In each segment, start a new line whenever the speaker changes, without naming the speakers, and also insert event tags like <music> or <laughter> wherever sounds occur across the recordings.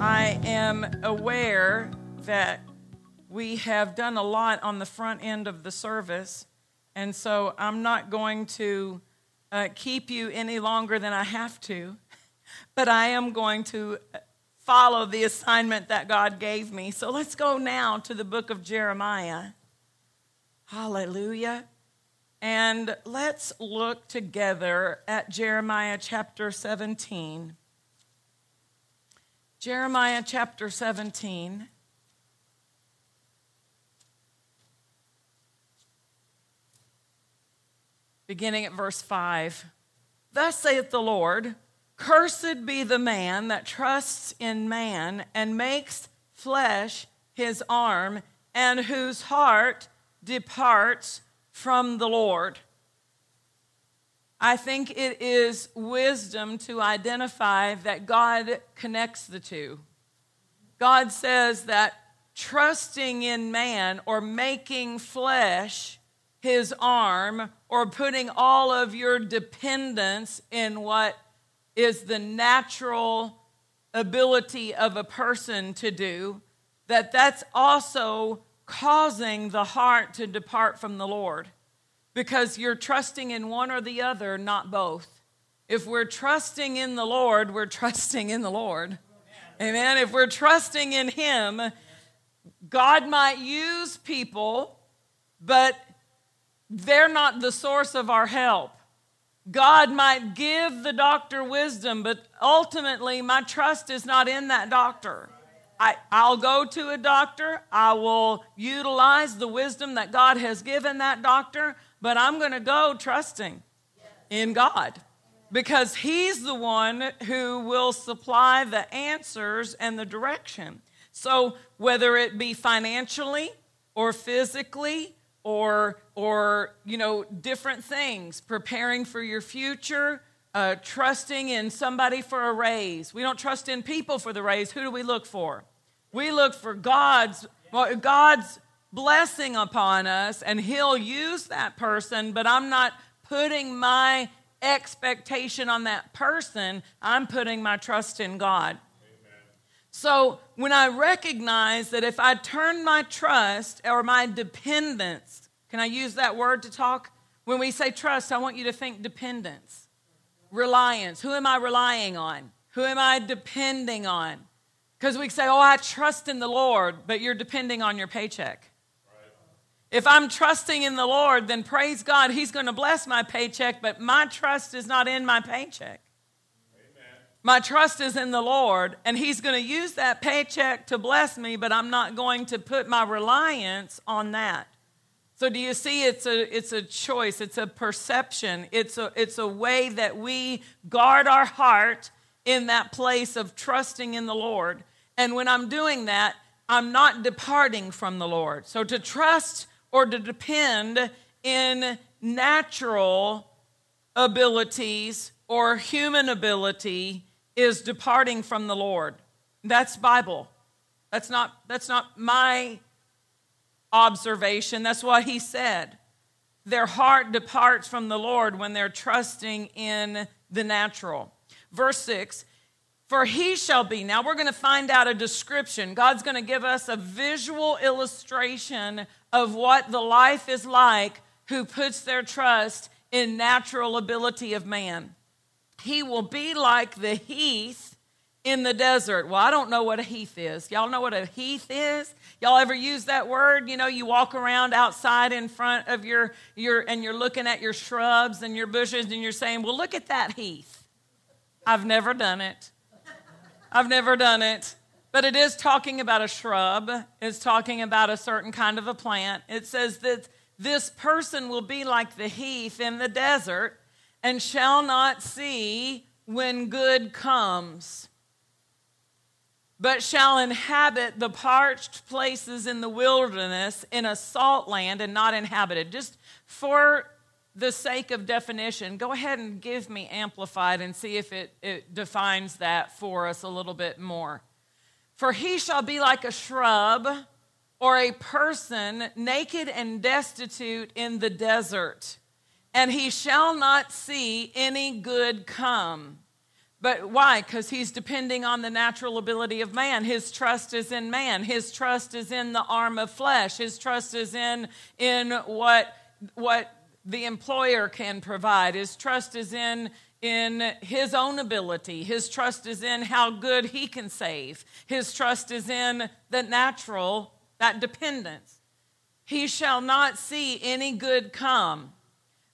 I am aware that we have done a lot on the front end of the service, and so I'm not going to uh, keep you any longer than I have to, <laughs> but I am going to follow the assignment that God gave me. So let's go now to the book of Jeremiah. Hallelujah. And let's look together at Jeremiah chapter 17. Jeremiah chapter 17. Beginning at verse 5. Thus saith the Lord Cursed be the man that trusts in man and makes flesh his arm, and whose heart departs from the Lord. I think it is wisdom to identify that God connects the two. God says that trusting in man or making flesh his arm or putting all of your dependence in what is the natural ability of a person to do that that's also causing the heart to depart from the Lord because you're trusting in one or the other, not both. If we're trusting in the Lord, we're <laughs> trusting in the Lord. Amen. If we're trusting in Him, God might use people, but they're not the source of our help. God might give the doctor wisdom, but ultimately, my trust is not in that doctor. I, I'll go to a doctor. I will utilize the wisdom that God has given that doctor, but I'm going to go trusting in God because He's the one who will supply the answers and the direction. So, whether it be financially or physically or, or you know, different things, preparing for your future, uh, trusting in somebody for a raise. We don't trust in people for the raise. Who do we look for? We look for God's, God's blessing upon us, and He'll use that person, but I'm not putting my expectation on that person. I'm putting my trust in God. So when I recognize that if I turn my trust or my dependence, can I use that word to talk? When we say trust, I want you to think dependence, reliance. Who am I relying on? Who am I depending on? Because we say, oh, I trust in the Lord, but you're depending on your paycheck. If I'm trusting in the Lord, then praise God, He's going to bless my paycheck, but my trust is not in my paycheck. Amen. My trust is in the Lord, and He's going to use that paycheck to bless me, but I'm not going to put my reliance on that. So do you see it's a it's a choice, it's a perception, it's a it's a way that we guard our heart in that place of trusting in the Lord. And when I'm doing that, I'm not departing from the Lord. So to trust or to depend in natural abilities or human ability is departing from the Lord. That's Bible. That's not, that's not my observation. That's what he said. Their heart departs from the Lord when they're trusting in the natural. Verse 6 For he shall be. Now we're going to find out a description. God's going to give us a visual illustration of what the life is like who puts their trust in natural ability of man. He will be like the heath in the desert. Well, I don't know what a heath is. Y'all know what a heath is? Y'all ever use that word? You know, you walk around outside in front of your your and you're looking at your shrubs and your bushes and you're saying, "Well, look at that heath." I've never done it. I've never done it. But it is talking about a shrub, it's talking about a certain kind of a plant. It says that this person will be like the heath in the desert and shall not see when good comes. but shall inhabit the parched places in the wilderness in a salt land and not inhabited. Just for the sake of definition, go ahead and give me amplified and see if it, it defines that for us a little bit more. For he shall be like a shrub or a person naked and destitute in the desert, and he shall not see any good come. But why? Because he's depending on the natural ability of man. His trust is in man. His trust is in the arm of flesh. His trust is in, in what, what the employer can provide. His trust is in, in his own ability. His trust is in how good he can save. His trust is in the natural, that dependence. He shall not see any good come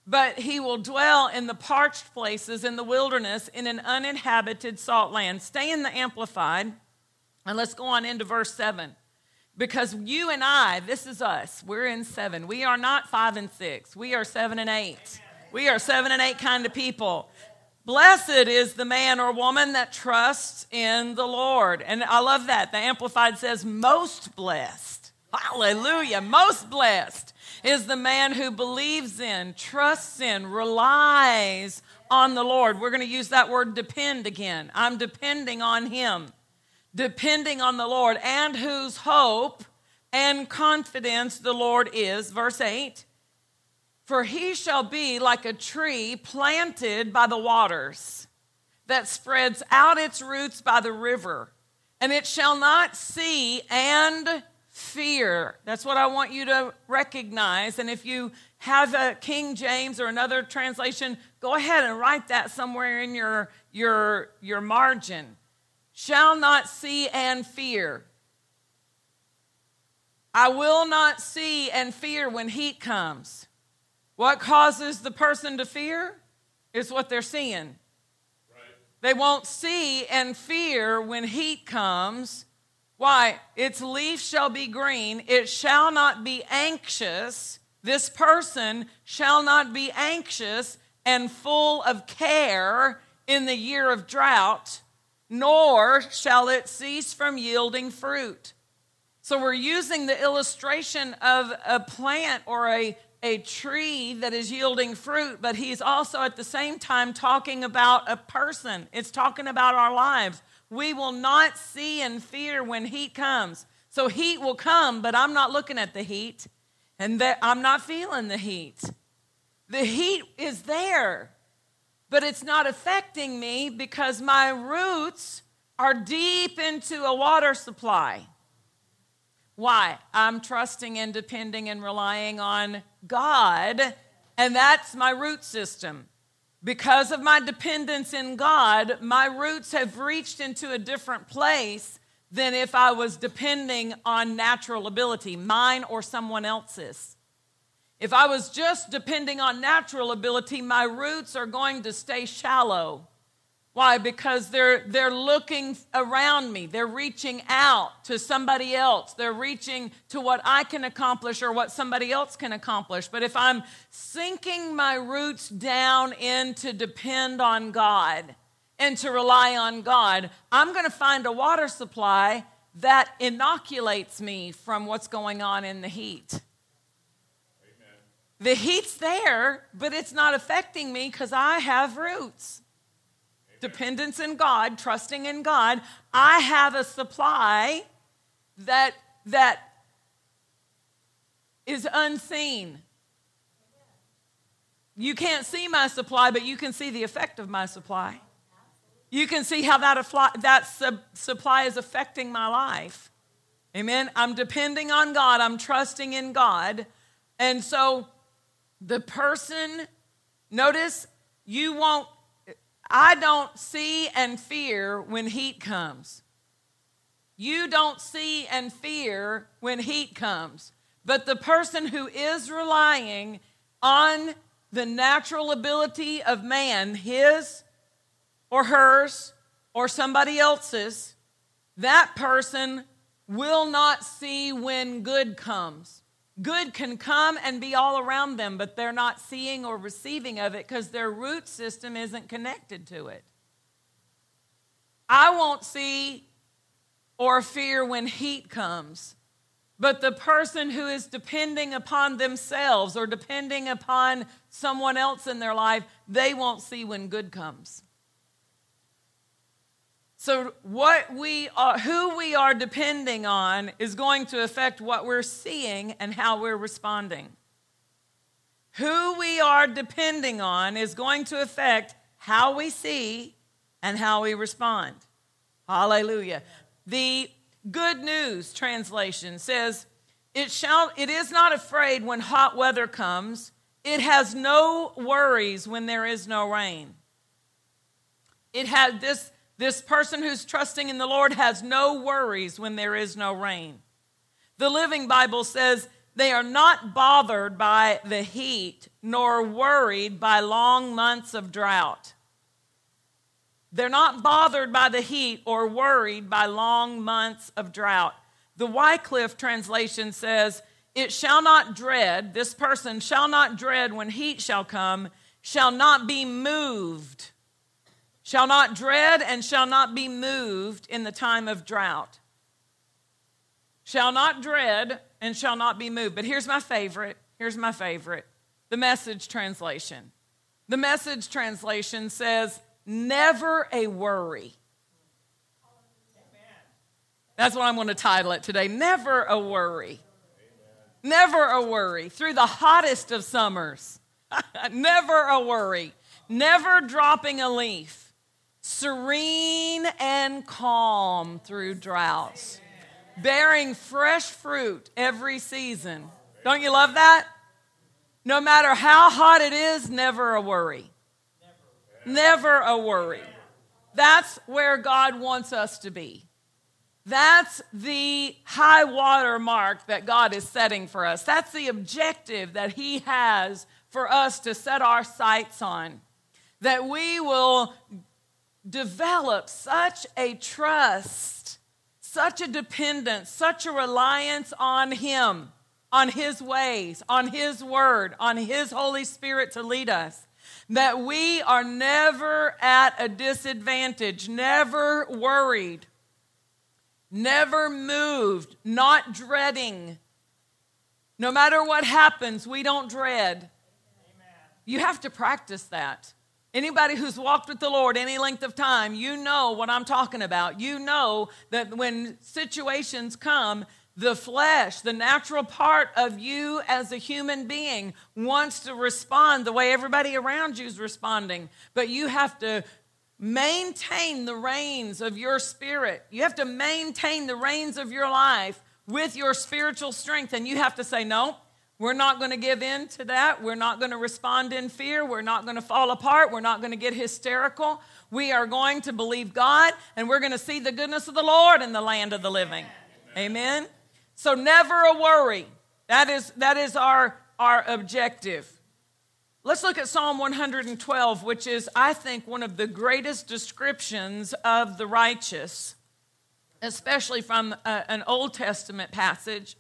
but he will dwell in the parched places in the wilderness in an uninhabited salt land. Stay in the Amplified, and let's go on into verse 7. Because you and I, this is us, we're in seven. We are not five and six, we are seven and eight. We are seven and eight kind of people. Blessed is the man or woman that trusts in the Lord. And I love that. The Amplified says, most blessed. Hallelujah. Most blessed is the man who believes in, trusts in, relies on the Lord. We're going to use that word depend again. I'm depending on him, depending on the Lord, and whose hope and confidence the Lord is. Verse 8 For he shall be like a tree planted by the waters that spreads out its roots by the river, and it shall not see and fear. That's what I want you to recognize. And if you have a King James or another translation, go ahead and write that somewhere in your, your, your margin. Shall not see and fear. I will not see and fear when heat comes. What causes the person to fear is what they're seeing. Right. They won't see and fear when heat comes why? Its leaf shall be green, it shall not be anxious. This person shall not be anxious and full of care in the year of drought, nor shall it cease from yielding fruit. So we're using the illustration of a plant or a, a tree that is yielding fruit, but he's also at the same time talking about a person. It's talking about our lives. We will not see and fear when heat comes. So heat will come, but I'm not looking at the heat and that I'm not feeling the heat. The heat is there, but it's not affecting me because my roots are deep into a water supply. Why? I'm trusting and depending and relying on God, and that's my root system. Because of my dependence in God, my roots have reached into a different place than if I was depending on natural ability, mine or someone else's. If I was just depending on natural ability, my roots are going to stay shallow. Why? Because they're, they're looking around me. They're reaching out to somebody else. They're reaching to what I can accomplish or what somebody else can accomplish. But if I'm sinking my roots down in to depend on God and to rely on God, I'm going to find a water supply that inoculates me from what's going on in the heat. Amen. The heat's there, but it's not affecting me because I have roots dependence in God, trusting in God, I have a supply that that is unseen. You can't see my supply, but you can see the effect of my supply. You can see how that, that sub- supply is affecting my life. Amen. I'm depending on God, I'm trusting in God. And so the person, notice, you won't I don't see and fear when heat comes. You don't see and fear when heat comes. But the person who is relying on the natural ability of man, his or hers or somebody else's, that person will not see when good comes. Good can come and be all around them, but they're not seeing or receiving of it because their root system isn't connected to it. I won't see or fear when heat comes. But the person who is depending upon themselves or depending upon someone else in their life, they won't see when good comes. So what we are who we are depending on is going to affect what we're seeing and how we're responding. Who we are depending on is going to affect how we see and how we respond. Hallelujah. The Good News translation says, it, shall, it is not afraid when hot weather comes. It has no worries when there is no rain. It had this, this person who's trusting in the Lord has no worries when there is no rain. The Living Bible says they are not bothered by the heat nor worried by long months of drought. They're not bothered by the heat or worried by long months of drought. The Wycliffe translation says, It shall not dread, this person shall not dread when heat shall come, shall not be moved, shall not dread and shall not be moved in the time of drought. Shall not dread and shall not be moved. But here's my favorite. Here's my favorite the message translation. The message translation says, Never a worry. That's what I'm going to title it today. Never a worry. Never a worry. Through the hottest of summers. <laughs> Never a worry. Never dropping a leaf. Serene and calm through droughts. Bearing fresh fruit every season. Don't you love that? No matter how hot it is, never a worry. Never a worry. That's where God wants us to be. That's the high water mark that God is setting for us. That's the objective that He has for us to set our sights on. That we will develop such a trust, such a dependence, such a reliance on Him, on His ways, on His word, on His Holy Spirit to lead us that we are never at a disadvantage, never worried, never moved, not dreading. No matter what happens, we don't dread. Amen. You have to practice that. Anybody who's walked with the Lord any length of time, you know what I'm talking about. You know that when situations come, the flesh, the natural part of you as a human being, wants to respond the way everybody around you is responding. But you have to maintain the reins of your spirit. You have to maintain the reins of your life with your spiritual strength. And you have to say, no, we're not going to give in to that. We're not going to respond in fear. We're not going to fall apart. We're not going to get hysterical. We are going to believe God and we're going to see the goodness of the Lord in the land of the living. Amen. Amen. So never a worry. That is, that is our, our objective. Let's look at Psalm 112, which is, I think, one of the greatest descriptions of the righteous, especially from a, an Old Testament passage.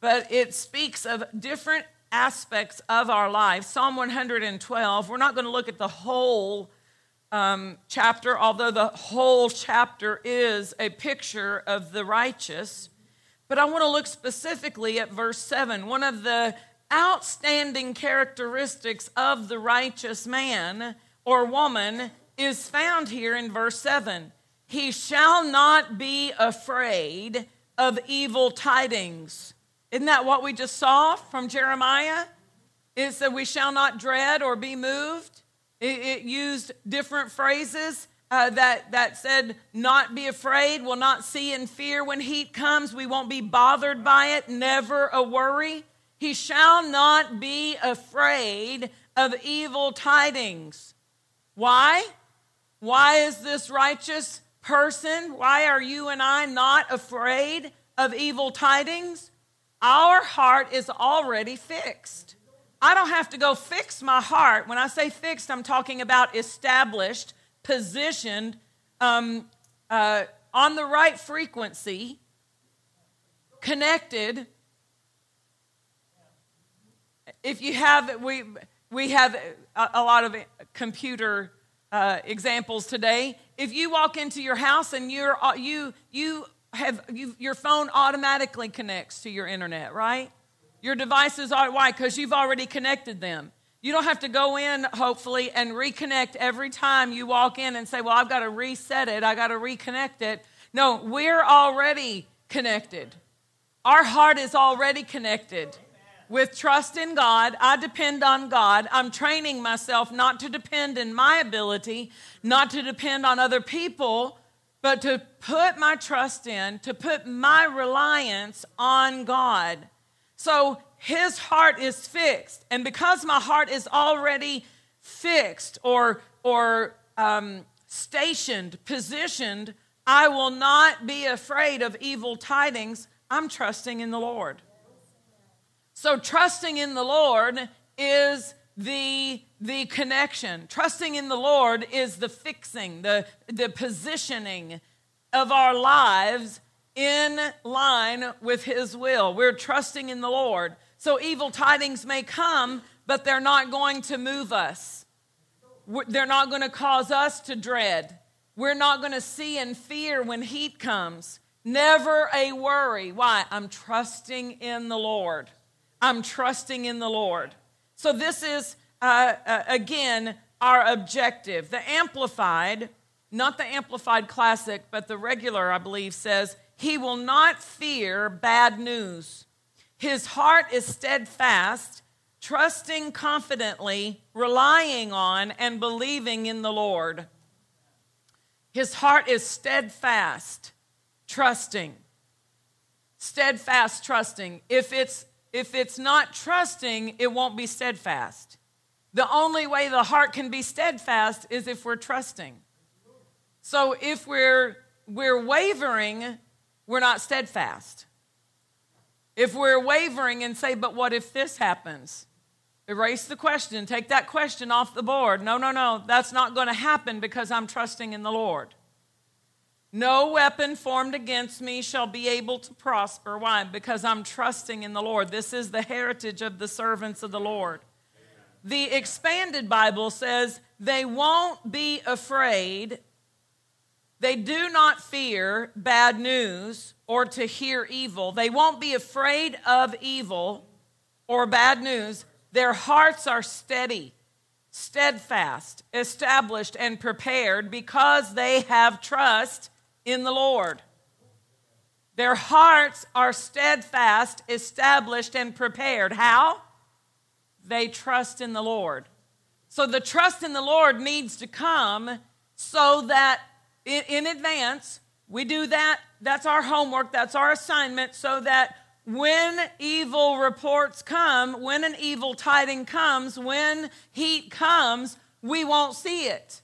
But it speaks of different aspects of our life. Psalm 112, we're not going to look at the whole um, chapter, although the whole chapter is a picture of the righteous. But I want to look specifically at verse 7. One of the outstanding characteristics of the righteous man or woman is found here in verse 7. He shall not be afraid of evil tidings. Isn't that what we just saw from Jeremiah? It said, We shall not dread or be moved. It, it used different phrases uh, that, that said, not be afraid, will not see in fear when heat comes. We won't be bothered by it, never a worry. He shall not be afraid of evil tidings. Why? Why is this righteous person, why are you and I not afraid of evil tidings? Our heart is already fixed. I don't have to go fix my heart. When I say fixed, I'm talking about established positioned um, uh, on the right frequency, connected. If you have, we, we have a, a lot of computer uh, examples today. If you walk into your house and you're, uh, you, you have you, your phone automatically connects to your internet, right? Your devices are why? Because you've already connected them. You don't have to go in, hopefully, and reconnect every time you walk in and say, Well, I've got to reset it, I got to reconnect it. No, we're already connected. Our heart is already connected with trust in God. I depend on God. I'm training myself not to depend in my ability, not to depend on other people, but to put my trust in, to put my reliance on God. So his heart is fixed. And because my heart is already fixed or, or um, stationed, positioned, I will not be afraid of evil tidings. I'm trusting in the Lord. So, trusting in the Lord is the, the connection. Trusting in the Lord is the fixing, the, the positioning of our lives in line with His will. We're trusting in the Lord. So evil tidings may come, but they're not going to move us. They're not going to cause us to dread. We're not going to see and fear when heat comes. Never a worry. Why? I'm trusting in the Lord. I'm trusting in the Lord. So, this is, uh, uh, again, our objective. The Amplified, not the Amplified Classic, but the regular, I believe, says, He will not fear bad news. His heart is steadfast, trusting confidently, relying on, and believing in the Lord. His heart is steadfast, trusting. Steadfast, trusting. If it's if it's not trusting, it won't be steadfast. The only way the heart can be steadfast is if we're trusting. So if we're we're wavering, we're not steadfast. If we're wavering and say, but what if this happens? Erase the question, take that question off the board. No, no, no, that's not going to happen because I'm trusting in the Lord. No weapon formed against me shall be able to prosper. Why? Because I'm trusting in the Lord. This is the heritage of the servants of the Lord. The expanded Bible says they won't be afraid they do not fear bad news or to hear evil. They won't be afraid of evil or bad news. Their hearts are steady, steadfast, established, and prepared because they have trust in the Lord. Their hearts are steadfast, established, and prepared. How? They trust in the Lord. So the trust in the Lord needs to come so that in, in advance. We do that. That's our homework. That's our assignment so that when evil reports come, when an evil tiding comes, when heat comes, we won't see it.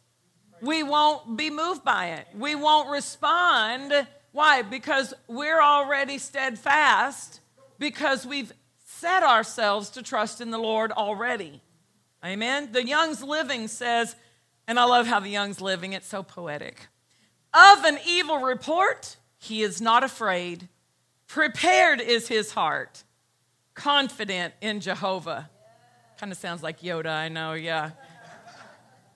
We won't be moved by it. We won't respond. Why? Because we're already steadfast, because we've set ourselves to trust in the Lord already. Amen. The Young's Living says, and I love how the Young's Living, it's so poetic of an evil report, he is not afraid. Prepared is his heart, confident in Jehovah. Kind of sounds like Yoda, I know, yeah.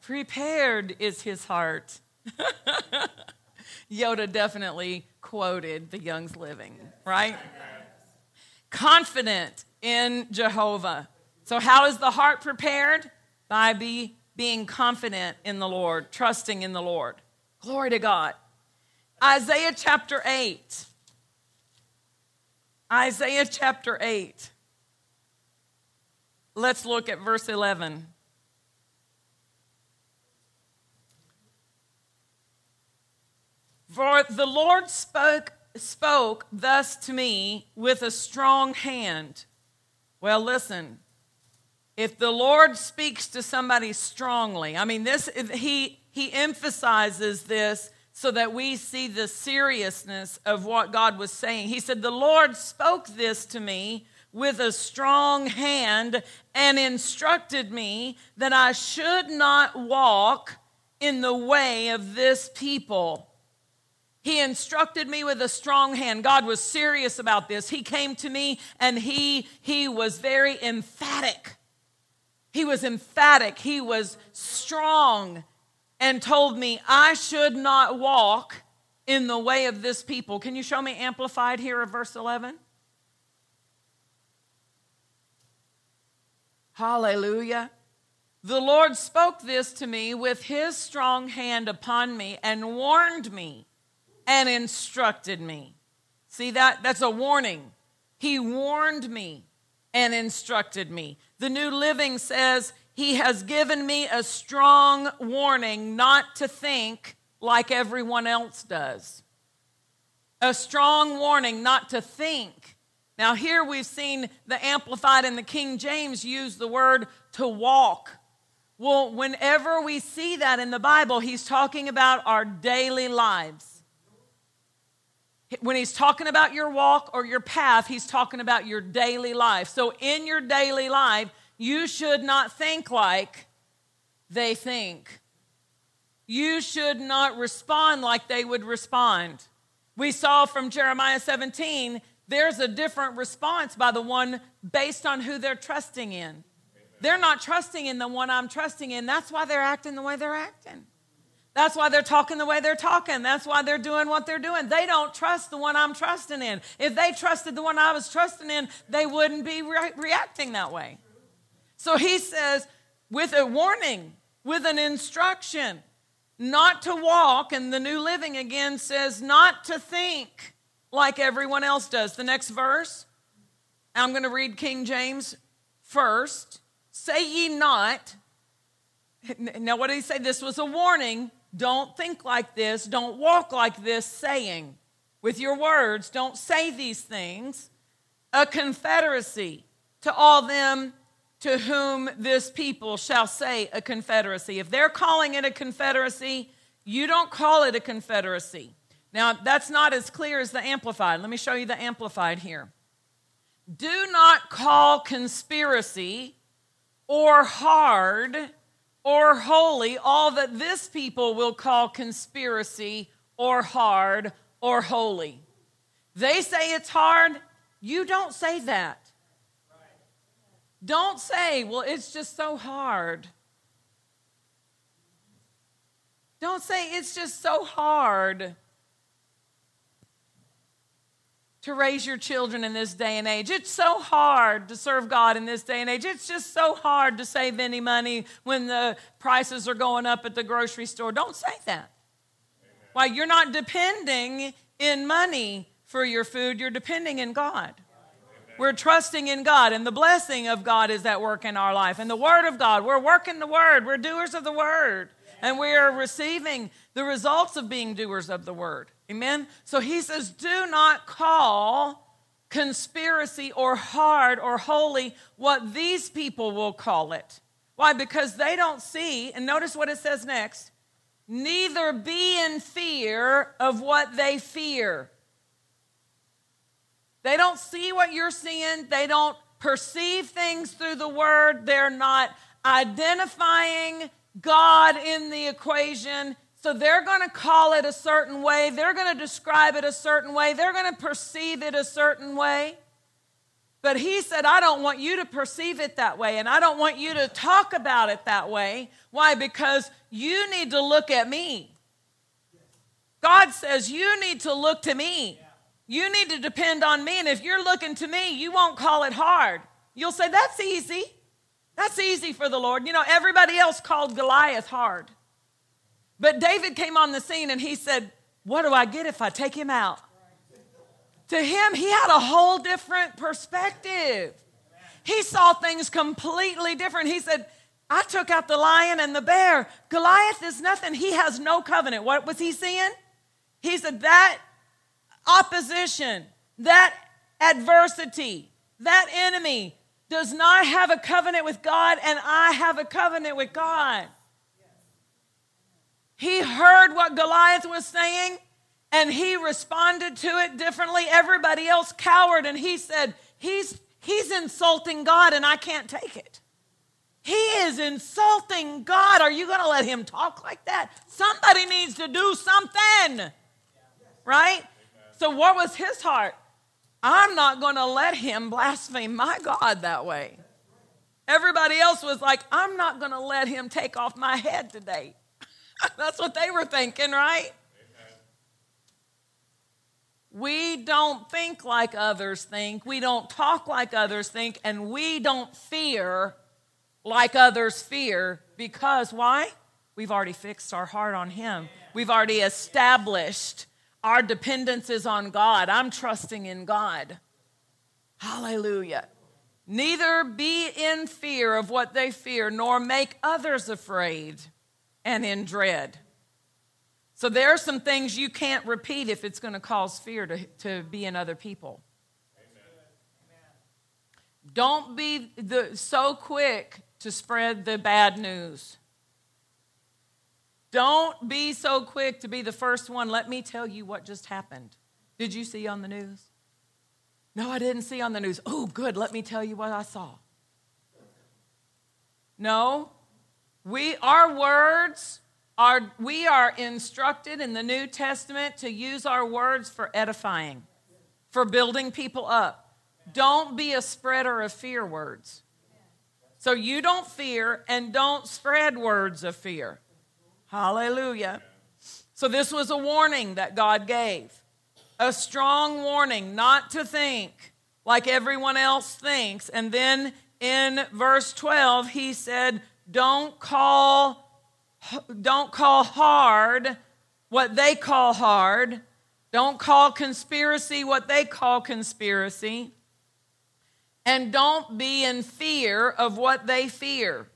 Prepared is his heart. <laughs> Yoda definitely quoted the Young's Living, right? Confident in Jehovah. So, how is the heart prepared? By be, being confident in the Lord, trusting in the Lord. Glory to God. Isaiah chapter 8. Isaiah chapter 8. Let's look at verse 11. For the Lord spoke, spoke thus to me with a strong hand. Well, listen. If the Lord speaks to somebody strongly, I mean, this, he, he emphasizes this so that we see the seriousness of what God was saying. He said, The Lord spoke this to me with a strong hand and instructed me that I should not walk in the way of this people. He instructed me with a strong hand. God was serious about this. He came to me and he, he was very emphatic. He was emphatic. He was strong and told me I should not walk in the way of this people. Can you show me amplified here of verse 11? Hallelujah. The Lord spoke this to me with his strong hand upon me and warned me and instructed me. See that? That's a warning. He warned me and instructed me. The New Living says, He has given me a strong warning not to think like everyone else does. A strong warning not to think. Now, here we've seen the Amplified and the King James use the word to walk. Well, whenever we see that in the Bible, he's talking about our daily lives. When he's talking about your walk or your path, he's talking about your daily life. So, in your daily life, you should not think like they think. You should not respond like they would respond. We saw from Jeremiah 17, there's a different response by the one based on who they're trusting in. They're not trusting in the one I'm trusting in. That's why they're acting the way they're acting. That's why they're talking the way they're talking. That's why they're doing what they're doing. They don't trust the one I'm trusting in. If they trusted the one I was trusting in, they wouldn't be re- reacting that way. So he says, with a warning, with an instruction, not to walk, and the New Living again says not to think like everyone else does. The next verse, I'm going to read King James first. Say ye not. <laughs> Now, what did he say? This was a warning. Don't think like this. Don't walk like this, saying, with your words, don't say these things. A confederacy to all them to whom this people shall say a confederacy. If they're calling it a confederacy, you don't call it a confederacy. Now, that's not as clear as the Amplified. Let me show you the Amplified here. Do not call conspiracy or hard or holy all that this people will call conspiracy or hard or holy. They say it's hard. You don't say that. Don't say, well, it's just so hard. Don't say it's just so hard to raise your children in this day and age. It's so hard to serve God in this day and age. It's just so hard to save any money when the prices are going up at the grocery store. Don't say that. Why, you're not depending in money for your food, you're depending in God. We're trusting in God, and the blessing of God is at work in our life. And the Word of God, we're working the Word, we're doers of the Word, and we are receiving the results of being doers of the Word. Amen? So he says, do not call conspiracy or hard or holy what these people will call it. Why? Because they don't see, and notice what it says next neither be in fear of what they fear. They don't see what you're seeing. They don't perceive things through the word. They're not identifying God in the equation. So they're going to call it a certain way. They're going to describe it a certain way. They're going to perceive it a certain way. But he said, I don't want you to perceive it that way, and I don't want you to talk about it that way. Why? Because you need to look at me. God says, You need to look to me. You need to depend on me. And if you're looking to me, you won't call it hard. You'll say, That's easy. That's easy for the Lord. You know, everybody else called Goliath hard. But David came on the scene and he said, What do I get if I take him out? To him, he had a whole different perspective. He saw things completely different. He said, I took out the lion and the bear. Goliath is nothing. He has no covenant. What was he seeing? He said, That opposition, that adversity, that enemy does not have a covenant with God, and I have a covenant with God. He heard what Goliath was saying and he responded to it differently. Everybody else cowered and he said, He's, he's insulting God and I can't take it. He is insulting God. Are you going to let him talk like that? Somebody needs to do something. Right? So, what was his heart? I'm not going to let him blaspheme my God that way. Everybody else was like, I'm not going to let him take off my head today. <laughs> That's what they were thinking, right? we don't think like others think, we don't talk like others think, and we don't fear like others fear because why? We've already fixed our heart on Him. We've already established our dependence is on God. I'm trusting in God. Hallelujah. Neither be in fear of what they fear, nor make others afraid and in dread. So there are some things you can't repeat if it's going to cause fear to, to be in other people. Amen. Don't be the, so quick to spread the bad news. Don't be so quick to be the first one. Let me tell you what just happened. Did you see on the news? No, I didn't see on the news. Oh, good. Let me tell you what I saw. No, we, our words are, we are instructed in the New Testament to use our words for edifying, for building people up. Don't be a spreader of fear words. So you don't fear and don't spread words of fear. Hallelujah. So this was a warning that God gave. A strong warning not to think like everyone else thinks. And then in verse 12, he said, Don't call, don't call hard what they call hard. Don't call conspiracy what they call conspiracy. And don't be in fear of what they fear.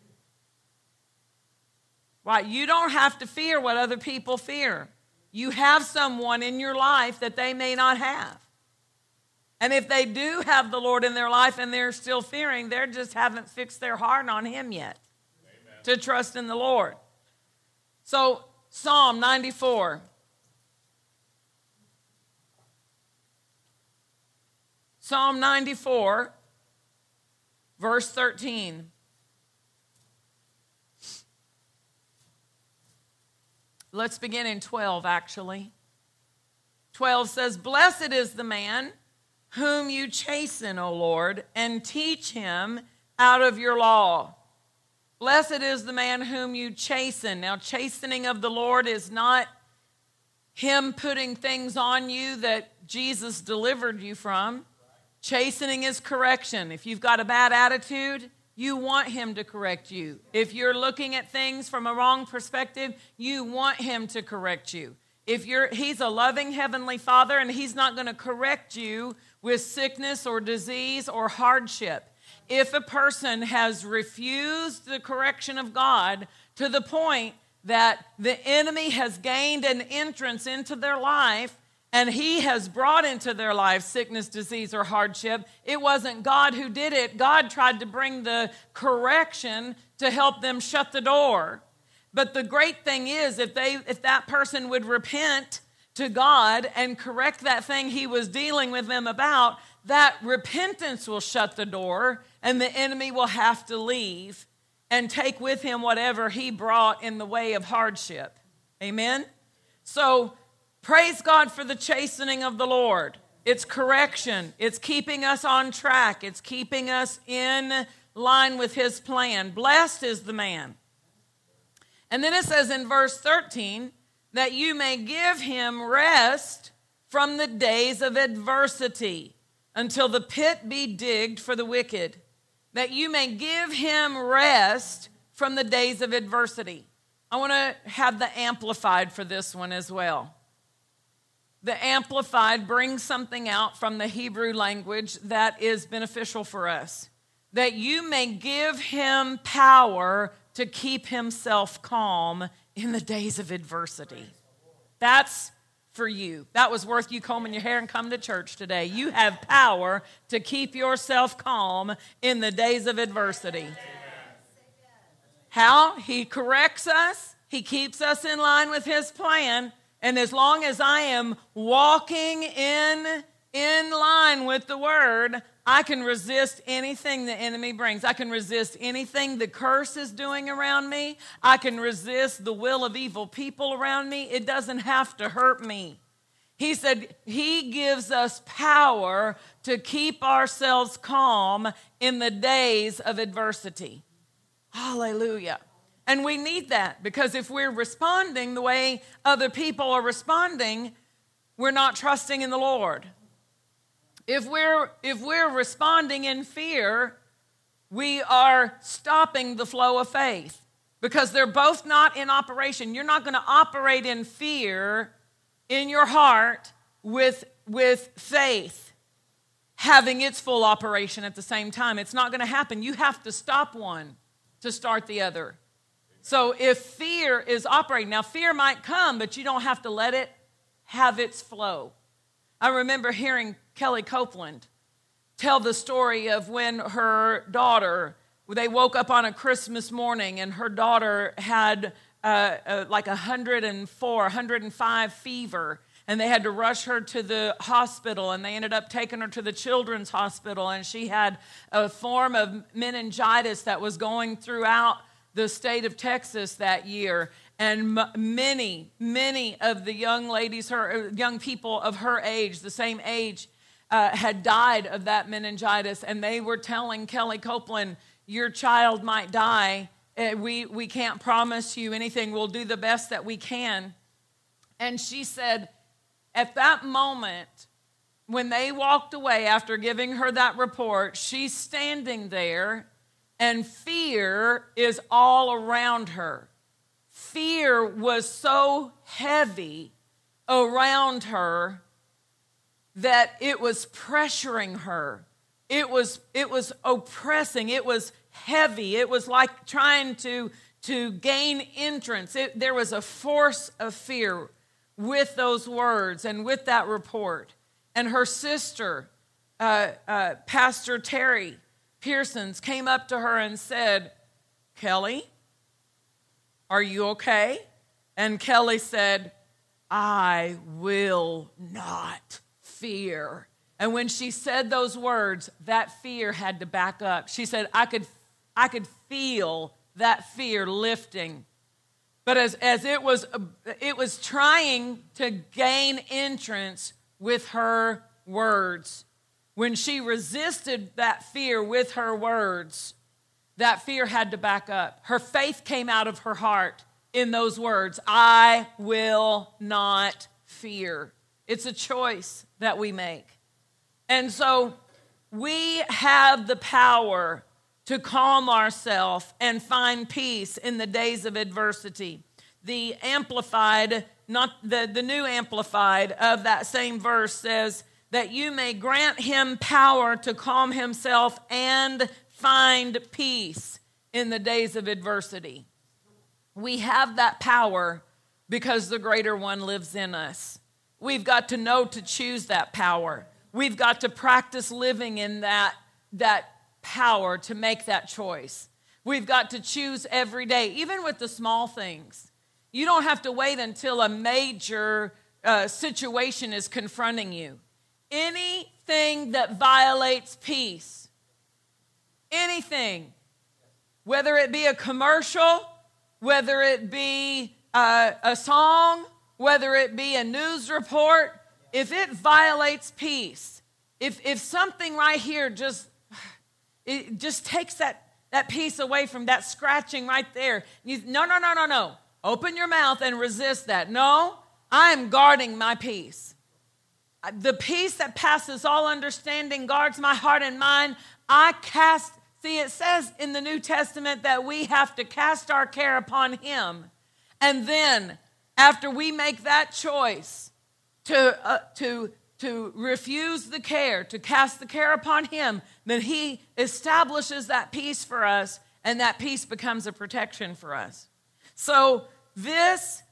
Why? You don't have to fear what other people fear. You have someone in your life that they may not have. And if they do have the Lord in their life and they're still fearing, they just haven't fixed their heart on Him yet. To trust in the Lord. So, Psalm 94. Psalm 94, verse 13. Let's begin in 12, actually. 12 says, Blessed is the man whom you chasten, O Lord, and teach him out of your law. Blessed is the man whom you chasten. Now, chastening of the Lord is not him putting things on you that Jesus delivered you from. Chastening is correction. If you've got a bad attitude, you want him to correct you. If you're looking at things from a wrong perspective, you want him to correct you. If you're he's a loving heavenly father and he's not going to correct you with sickness or disease or hardship. If a person has refused the correction of God to the point that the enemy has gained an entrance into their life and he has brought into their life sickness, disease, or hardship. It wasn't God who did it. God tried to bring the correction to help them shut the door. But the great thing is if they if that person would repent to God and correct that thing he was dealing with them about, that repentance will shut the door and the enemy will have to leave and take with him whatever he brought in the way of hardship. Amen. So Praise God for the chastening of the Lord. It's correction, it's keeping us on track, it's keeping us in line with His plan. Blessed is the man. And then it says in verse 13 that you may give him rest from the days of adversity until the pit be digged for the wicked, that you may give him rest from the days of adversity. I want to have the amplified for this one as well the Amplified brings something out from the Hebrew language that is beneficial for us. That you may give him power to keep himself calm in the days of adversity. That's for you. That was worth you combing your hair and coming to church today. You have power to keep yourself calm in the days of adversity. How? He corrects us, He keeps us in line with His plan, and as long as I am walking in, in line with the word, I can resist anything the enemy brings. I can resist anything the curse is doing around me. I can resist the will of evil people around me. It doesn't have to hurt me. He said he gives us power to keep ourselves calm in the days of adversity. Hallelujah. And we need that because if we're responding the way other people are responding, we're not trusting in the Lord. If we're, if we're responding in fear, we are stopping the flow of faith because they're both not in operation. You're not going to operate in fear in your heart with, with faith having its full operation at the same time. It's not going to happen. You have to stop one to start the other. So if fear is operating, now fear might come, but you don't have to let it have its flow. I remember hearing Kellie Copeland tell the story of when her daughter, they woke up on a Christmas morning and her daughter had uh, uh, like 104, 105 fever and they had to rush her to the hospital and they ended up taking her to the children's hospital and she had a form of meningitis that was going throughout the state of texas that year. And many many of the young ladies her uh, young people of her age the same age uh, had died of that meningitis and they were telling Kellie Copeland your child might die. Uh, we, we can't promise you anything. We'll do the best that we can. And she said at that moment, when they walked away after giving her that report, she's standing there and fear is all around her. Fear was so heavy around her that it was pressuring her. It was, it was oppressing. It was heavy. It was like trying to, to gain entrance. It, there was a force of fear with those words and with that report. And her sister, uh, uh, Pastor Terri Pearsons, came up to her and said, Kellie, are you okay? And Kellie said, I will not fear. And when she said those words, that fear had to back up. She said, I could, I could feel that fear lifting but as, as it, was, it was trying to gain entrance with her words, when she resisted that fear with her words, that fear had to back up. Her faith came out of her heart in those words I will not fear. It's a choice that we make. And so we have the power to calm ourselves and find peace in the days of adversity. The amplified, not the, the new amplified of that same verse says, that you may grant him power to calm himself and find peace in the days of adversity. We have that power because the greater one lives in us. We've got to know to choose that power. We've got to practice living in that, that power to make that choice. We've got to choose every day, even with the small things. You don't have to wait until a major uh, situation is confronting you. Anything that violates peace, anything, whether it be a commercial, whether it be uh, a song, whether it be a news report, if it violates peace, if, if something right here just it just takes that, that piece away from that scratching right there. You, no, no, no, no, no. Open your mouth and resist that. No, I am guarding my peace. The peace that passes all understanding guards my heart and mind. I cast, see, it says in the New Testament that we have to cast our care upon Him. And then, after we make that choice to, uh, to to refuse the care, to cast the care upon Him, then He establishes that peace for us, and that peace becomes a protection for us. So, this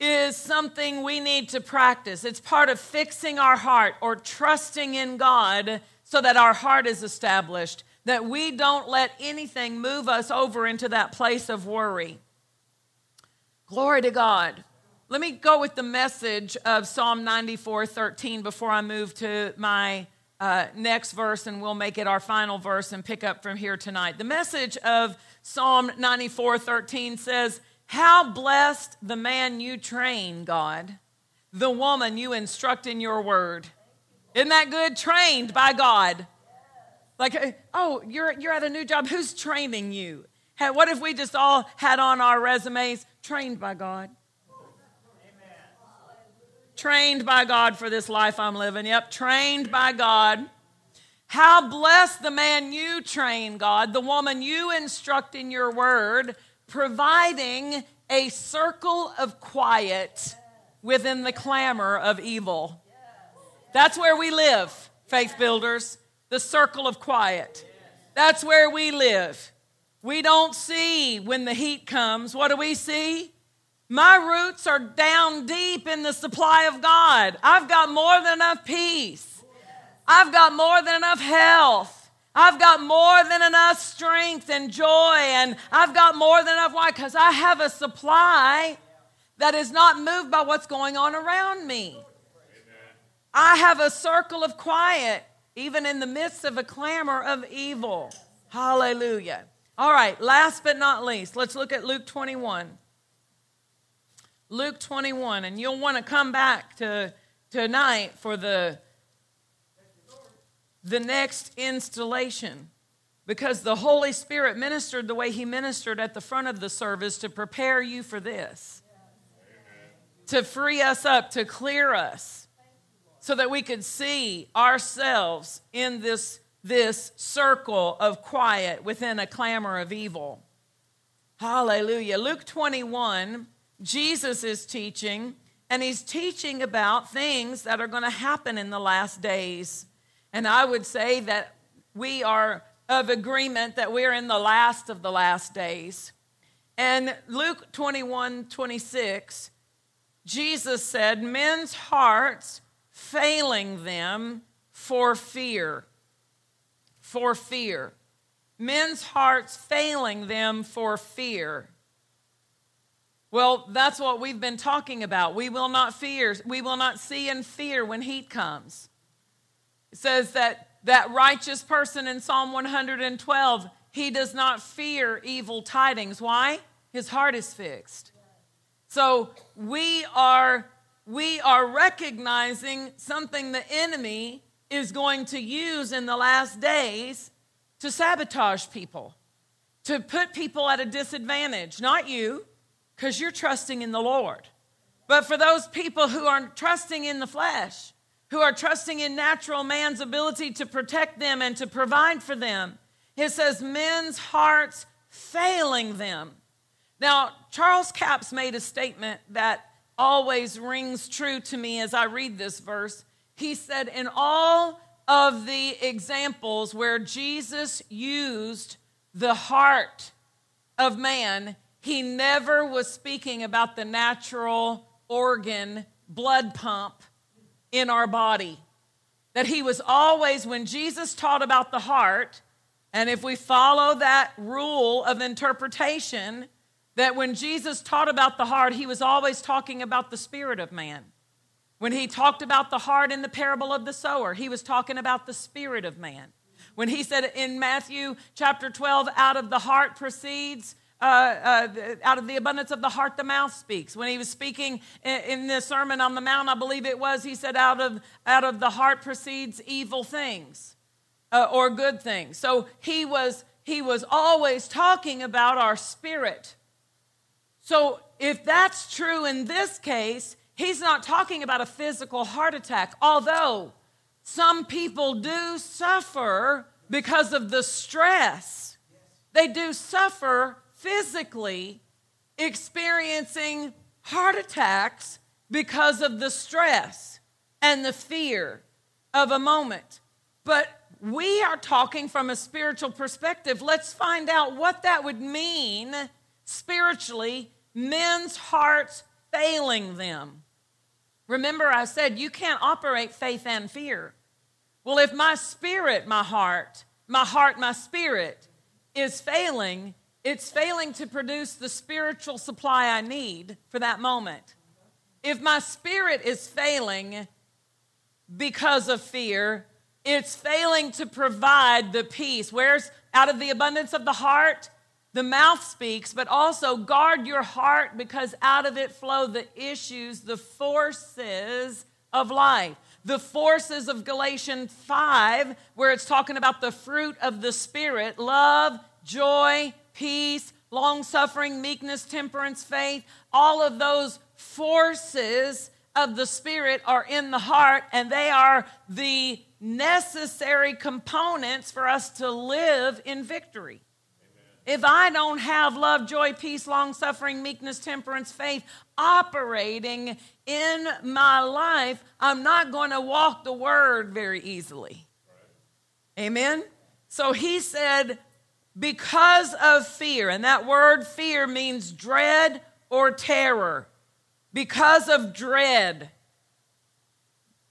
is something we need to practice. It's part of fixing our heart or trusting in God so that our heart is established, that we don't let anything move us over into that place of worry. Glory to God. Let me go with the message of Psalm 94 13 before I move to my uh, next verse, and we'll make it our final verse and pick up from here tonight. The message of Psalm 94 13 says, How blessed the man you train, God, the woman you instruct in your word. Isn't that good? Trained by God. Like, oh, you're, you're at a new job. Who's training you? What if we just all had on our resumes, trained by God? Trained by God for this life I'm living. Yep, trained by God. How blessed the man you train, God, the woman you instruct in your word, providing a circle of quiet within the clamor of evil. That's where we live, faith builders, the circle of quiet. That's where we live. We don't see when the heat comes. What do we see? My roots are down deep in the supply of God. I've got more than enough peace. I've got more than enough health. I've got more than enough strength and joy, and I've got more than enough. Why? Because I have a supply that is not moved by what's going on around me. I have a circle of quiet, even in the midst of a clamor of evil. Hallelujah. All right, last but not least, let's look at Luke 21. Luke 21, and you'll want to come back to tonight for the the next installation because the Holy Spirit ministered the way He ministered at the front of the service to prepare you for this, to free us up, to clear us, so that we could see ourselves in this, this circle of quiet within a clamor of evil. Hallelujah. Luke 21, Jesus is teaching, and He's teaching about things that are going to happen in the last days. And I would say that we are of agreement that we're in the last of the last days. And Luke 21 26, Jesus said, Men's hearts failing them for fear. For fear. Men's hearts failing them for fear. Well, that's what we've been talking about. We will not fear. We will not see and fear when heat comes. It says that that righteous person in Psalm 112, he does not fear evil tidings. Why? His heart is fixed. So we are we are recognizing something the enemy is going to use in the last days to sabotage people, to put people at a disadvantage. Not you, because you're trusting in the Lord. But for those people who are trusting in the flesh, who are trusting in natural man's ability to protect them and to provide for them. It says, men's hearts failing them. Now, Charles Capps made a statement that always rings true to me as I read this verse. He said, In all of the examples where Jesus used the heart of man, he never was speaking about the natural organ blood pump in our body. That he was always, when Jesus taught about the heart, and if we follow that rule of interpretation, that when Jesus taught about the heart, he was always talking about the spirit of man. When he talked about the heart in the parable of the sower, he was talking about the spirit of man. When he said in Matthew chapter 12, out of the heart proceeds uh, uh, out of the abundance of the heart, the mouth speaks. When he was speaking in, in the Sermon on the Mount, I believe it was, he said, out of, out of the heart proceeds evil things uh, or good things. So he was, he was always talking about our spirit. So if that's true in this case, he's not talking about a physical heart attack, although some people do suffer because of the stress. They do suffer physically experiencing heart attacks because of the stress and the fear of a moment. But we are talking from a spiritual perspective. Let's find out what that would mean spiritually, men's hearts failing them. Remember, I said you can't operate faith and fear. Well, if my spirit, my heart, my heart, my spirit is failing, it's failing to produce the spiritual supply I need for that moment. If my spirit is failing because of fear, it's failing to provide the peace. Where's out of the abundance of the heart, the mouth speaks, but also guard your heart because out of it flow the issues, the forces of life. The forces of Galatians 5, where it's talking about the fruit of the Spirit love, joy, peace, long suffering, meekness, temperance, faith, all of those forces of the Spirit are in the heart, and they are the necessary components for us to live in victory. If I don't have love, joy, peace, long suffering, meekness, temperance, faith operating in my life, I'm not going to walk the word very easily. Amen? So he said, because of fear, and that word fear means dread or terror. Because of dread,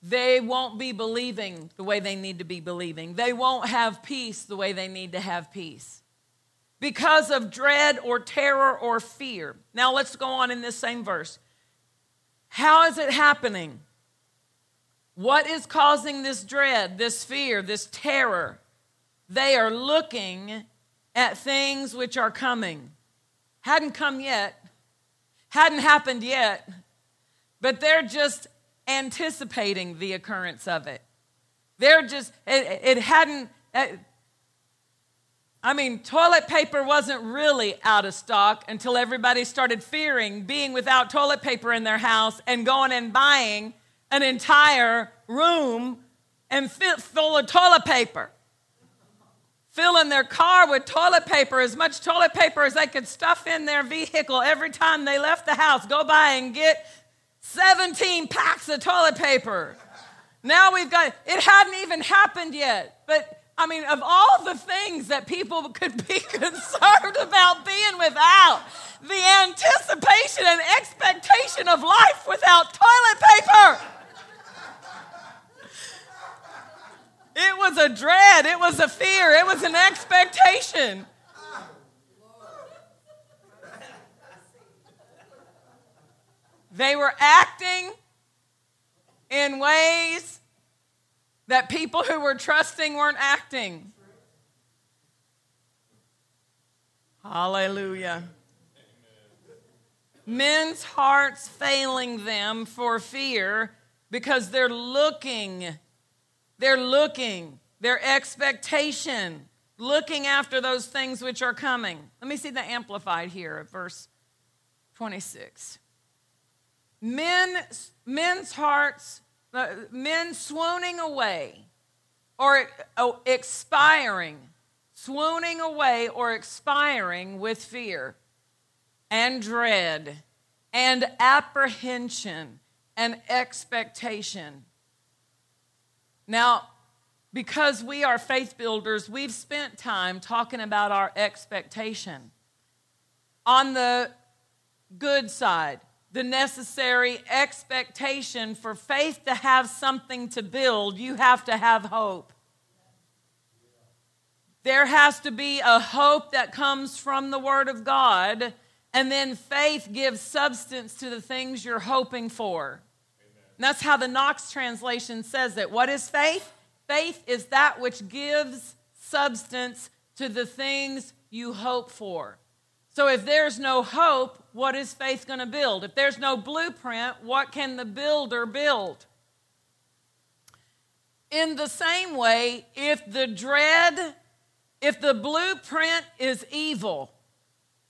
they won't be believing the way they need to be believing. They won't have peace the way they need to have peace. Because of dread or terror or fear. Now let's go on in this same verse. How is it happening? What is causing this dread, this fear, this terror? They are looking at things which are coming. Hadn't come yet, hadn't happened yet, but they're just anticipating the occurrence of it. They're just, it, it hadn't, I mean, toilet paper wasn't really out of stock until everybody started fearing being without toilet paper in their house and going and buying an entire room and full of toilet paper. Filling their car with toilet paper, as much toilet paper as they could stuff in their vehicle every time they left the house. Go by and get 17 packs of toilet paper. Now we've got, it hadn't even happened yet. But I mean, of all the things that people could be <laughs> concerned about being without, the anticipation and expectation of life without toilet paper. It was a dread, it was a fear, it was an expectation. They were acting in ways that people who were trusting weren't acting. Hallelujah. Men's hearts failing them for fear because they're looking, they're looking, their expectation, looking after those things which are coming. Let me see the amplified here at verse 26. Men, men's hearts, uh, men swooning away or oh, expiring, swooning away or expiring with fear and dread and apprehension and expectation. Now, because we are faith builders, we've spent time talking about our expectation. On the good side, the necessary expectation for faith to have something to build, you have to have hope. There has to be a hope that comes from the Word of God, and then faith gives substance to the things you're hoping for. That's how the Knox translation says it. What is faith? Faith is that which gives substance to the things you hope for. So if there's no hope, what is faith going to build? If there's no blueprint, what can the builder build? In the same way, if the dread, if the blueprint is evil,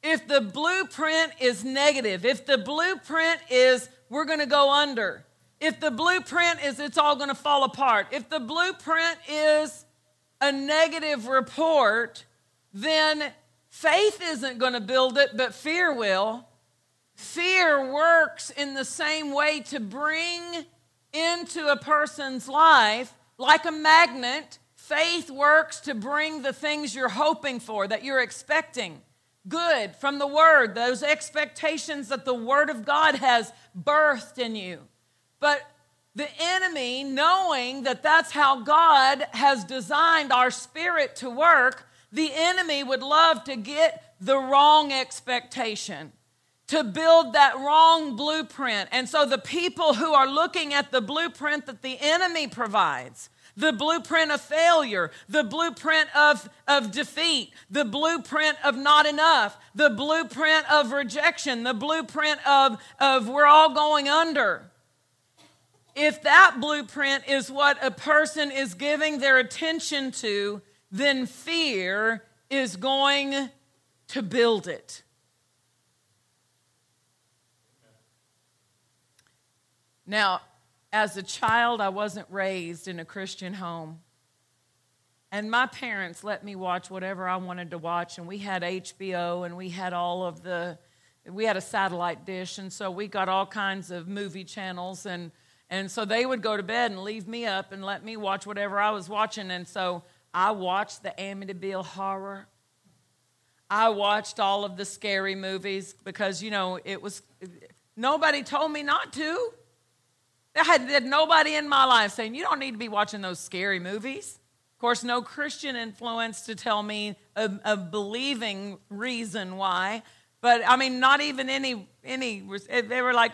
if the blueprint is negative, if the blueprint is we're going to go under, if the blueprint is it's all going to fall apart, if the blueprint is a negative report, then Faith isn't going to build it, but fear will. Fear works in the same way to bring into a person's life, like a magnet, faith works to bring the things you're hoping for, that you're expecting. Good from the Word, those expectations that the Word of God has birthed in you. But the enemy, knowing that that's how God has designed our spirit to work, the enemy would love to get the wrong expectation, to build that wrong blueprint. And so the people who are looking at the blueprint that the enemy provides, the blueprint of failure, the blueprint of, of defeat, the blueprint of not enough, the blueprint of rejection, the blueprint of, of we're all going under. If that blueprint is what a person is giving their attention to, then fear is going to build it. Now, as a child, I wasn't raised in a Christian home. And my parents let me watch whatever I wanted to watch. And we had HBO and we had all of the, we had a satellite dish. And so we got all kinds of movie channels. And, and so they would go to bed and leave me up and let me watch whatever I was watching. And so I watched the Amityville horror. I watched all of the scary movies because, you know, it was, nobody told me not to. I had nobody in my life saying, you don't need to be watching those scary movies Of course, no Christian influence to tell me a, a believing reason why. But I mean, not even any, any, they were like,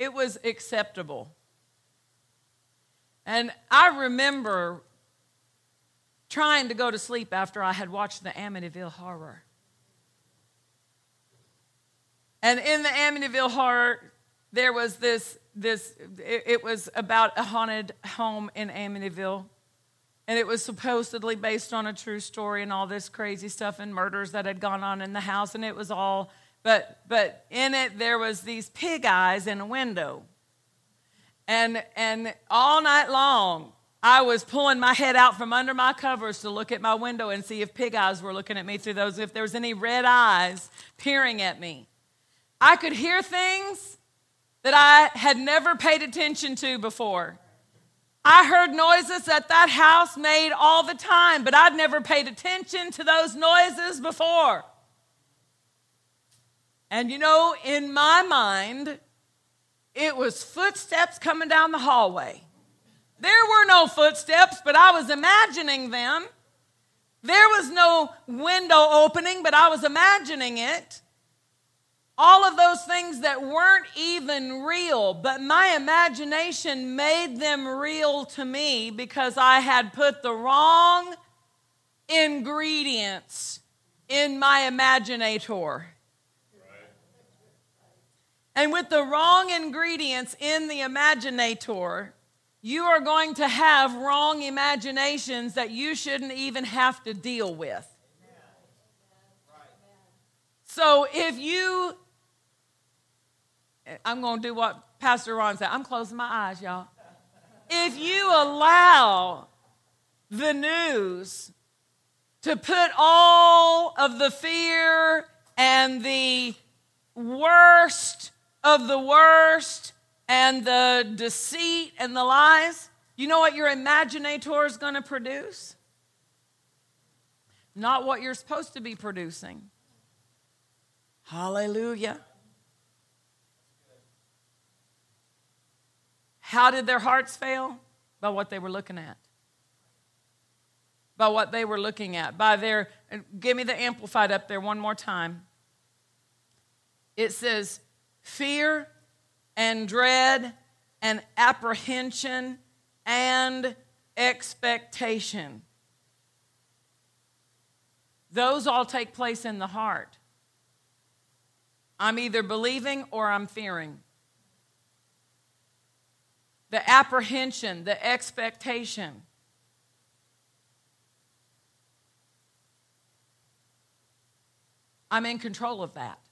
it was acceptable. And I remember trying to go to sleep after I had watched the Amityville horror. And in the Amityville horror, there was this, this it, it was about a haunted home in Amityville. And it was supposedly based on a true story and all this crazy stuff and murders that had gone on in the house. And it was all but but in it there was these pig eyes in a window and and all night long i was pulling my head out from under my covers to look at my window and see if pig eyes were looking at me through those if there was any red eyes peering at me i could hear things that i had never paid attention to before I heard noises that that house made all the time, but I'd never paid attention to those noises before. And you know, in my mind, it was footsteps coming down the hallway. There were no footsteps, but I was imagining them. There was no window opening, but I was imagining it all of those things that weren't even real, but my imagination made them real to me because I had put the wrong ingredients in my imaginator. And with the wrong ingredients in the imaginator, you are going to have wrong imaginations that you shouldn't even have to deal with. So if you I'm going to do what Pastor Ron said. I'm closing my eyes, y'all. If you allow the news to put all of the fear and the worst of the worst and the deceit and the lies, you know what your imaginator is going to produce? Not what you're supposed to be producing. Hallelujah. How did their hearts fail? By what they were looking at. By what they were looking at. By their, give me the amplified up there one more time. It says, fear and dread and apprehension and expectation. Those all take place in the heart. I'm either believing or I'm fearing the apprehension, the expectation. I'm in control of that.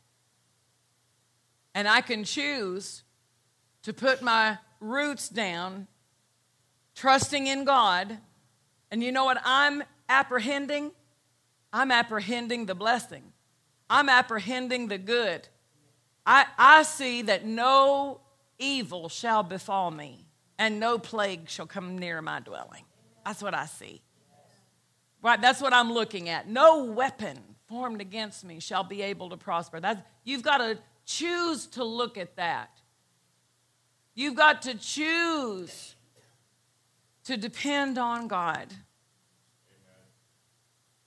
And I can choose to put my roots down, trusting in God. And you know what I'm apprehending? I'm apprehending the blessing, I'm apprehending the good. I, I see that no evil shall befall me, and no plague shall come near my dwelling. That's what I see. Right, that's what I'm looking at. No weapon formed against me shall be able to prosper. That's, you've got to choose to look at that. You've got to choose to depend on God.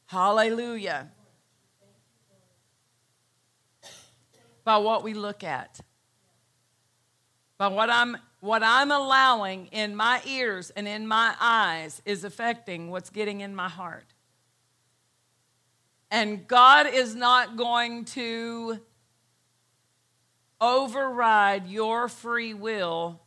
Hallelujah. By what we look at. By what I'm what I'm allowing in my ears and in my eyes is affecting what's getting in my heart. And God is not going to override your free will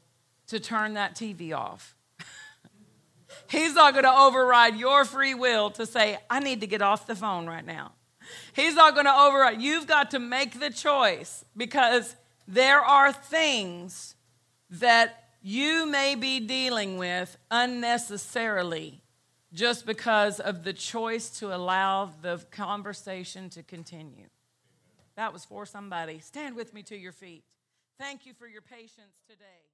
to turn that TV off. <laughs> He's not going to override your free will to say, I need to get off the phone right now. He's not going to override. You've got to make the choice because there are things that you may be dealing with unnecessarily just because of the choice to allow the conversation to continue. That was for somebody. Stand with me to your feet. Thank you for your patience today.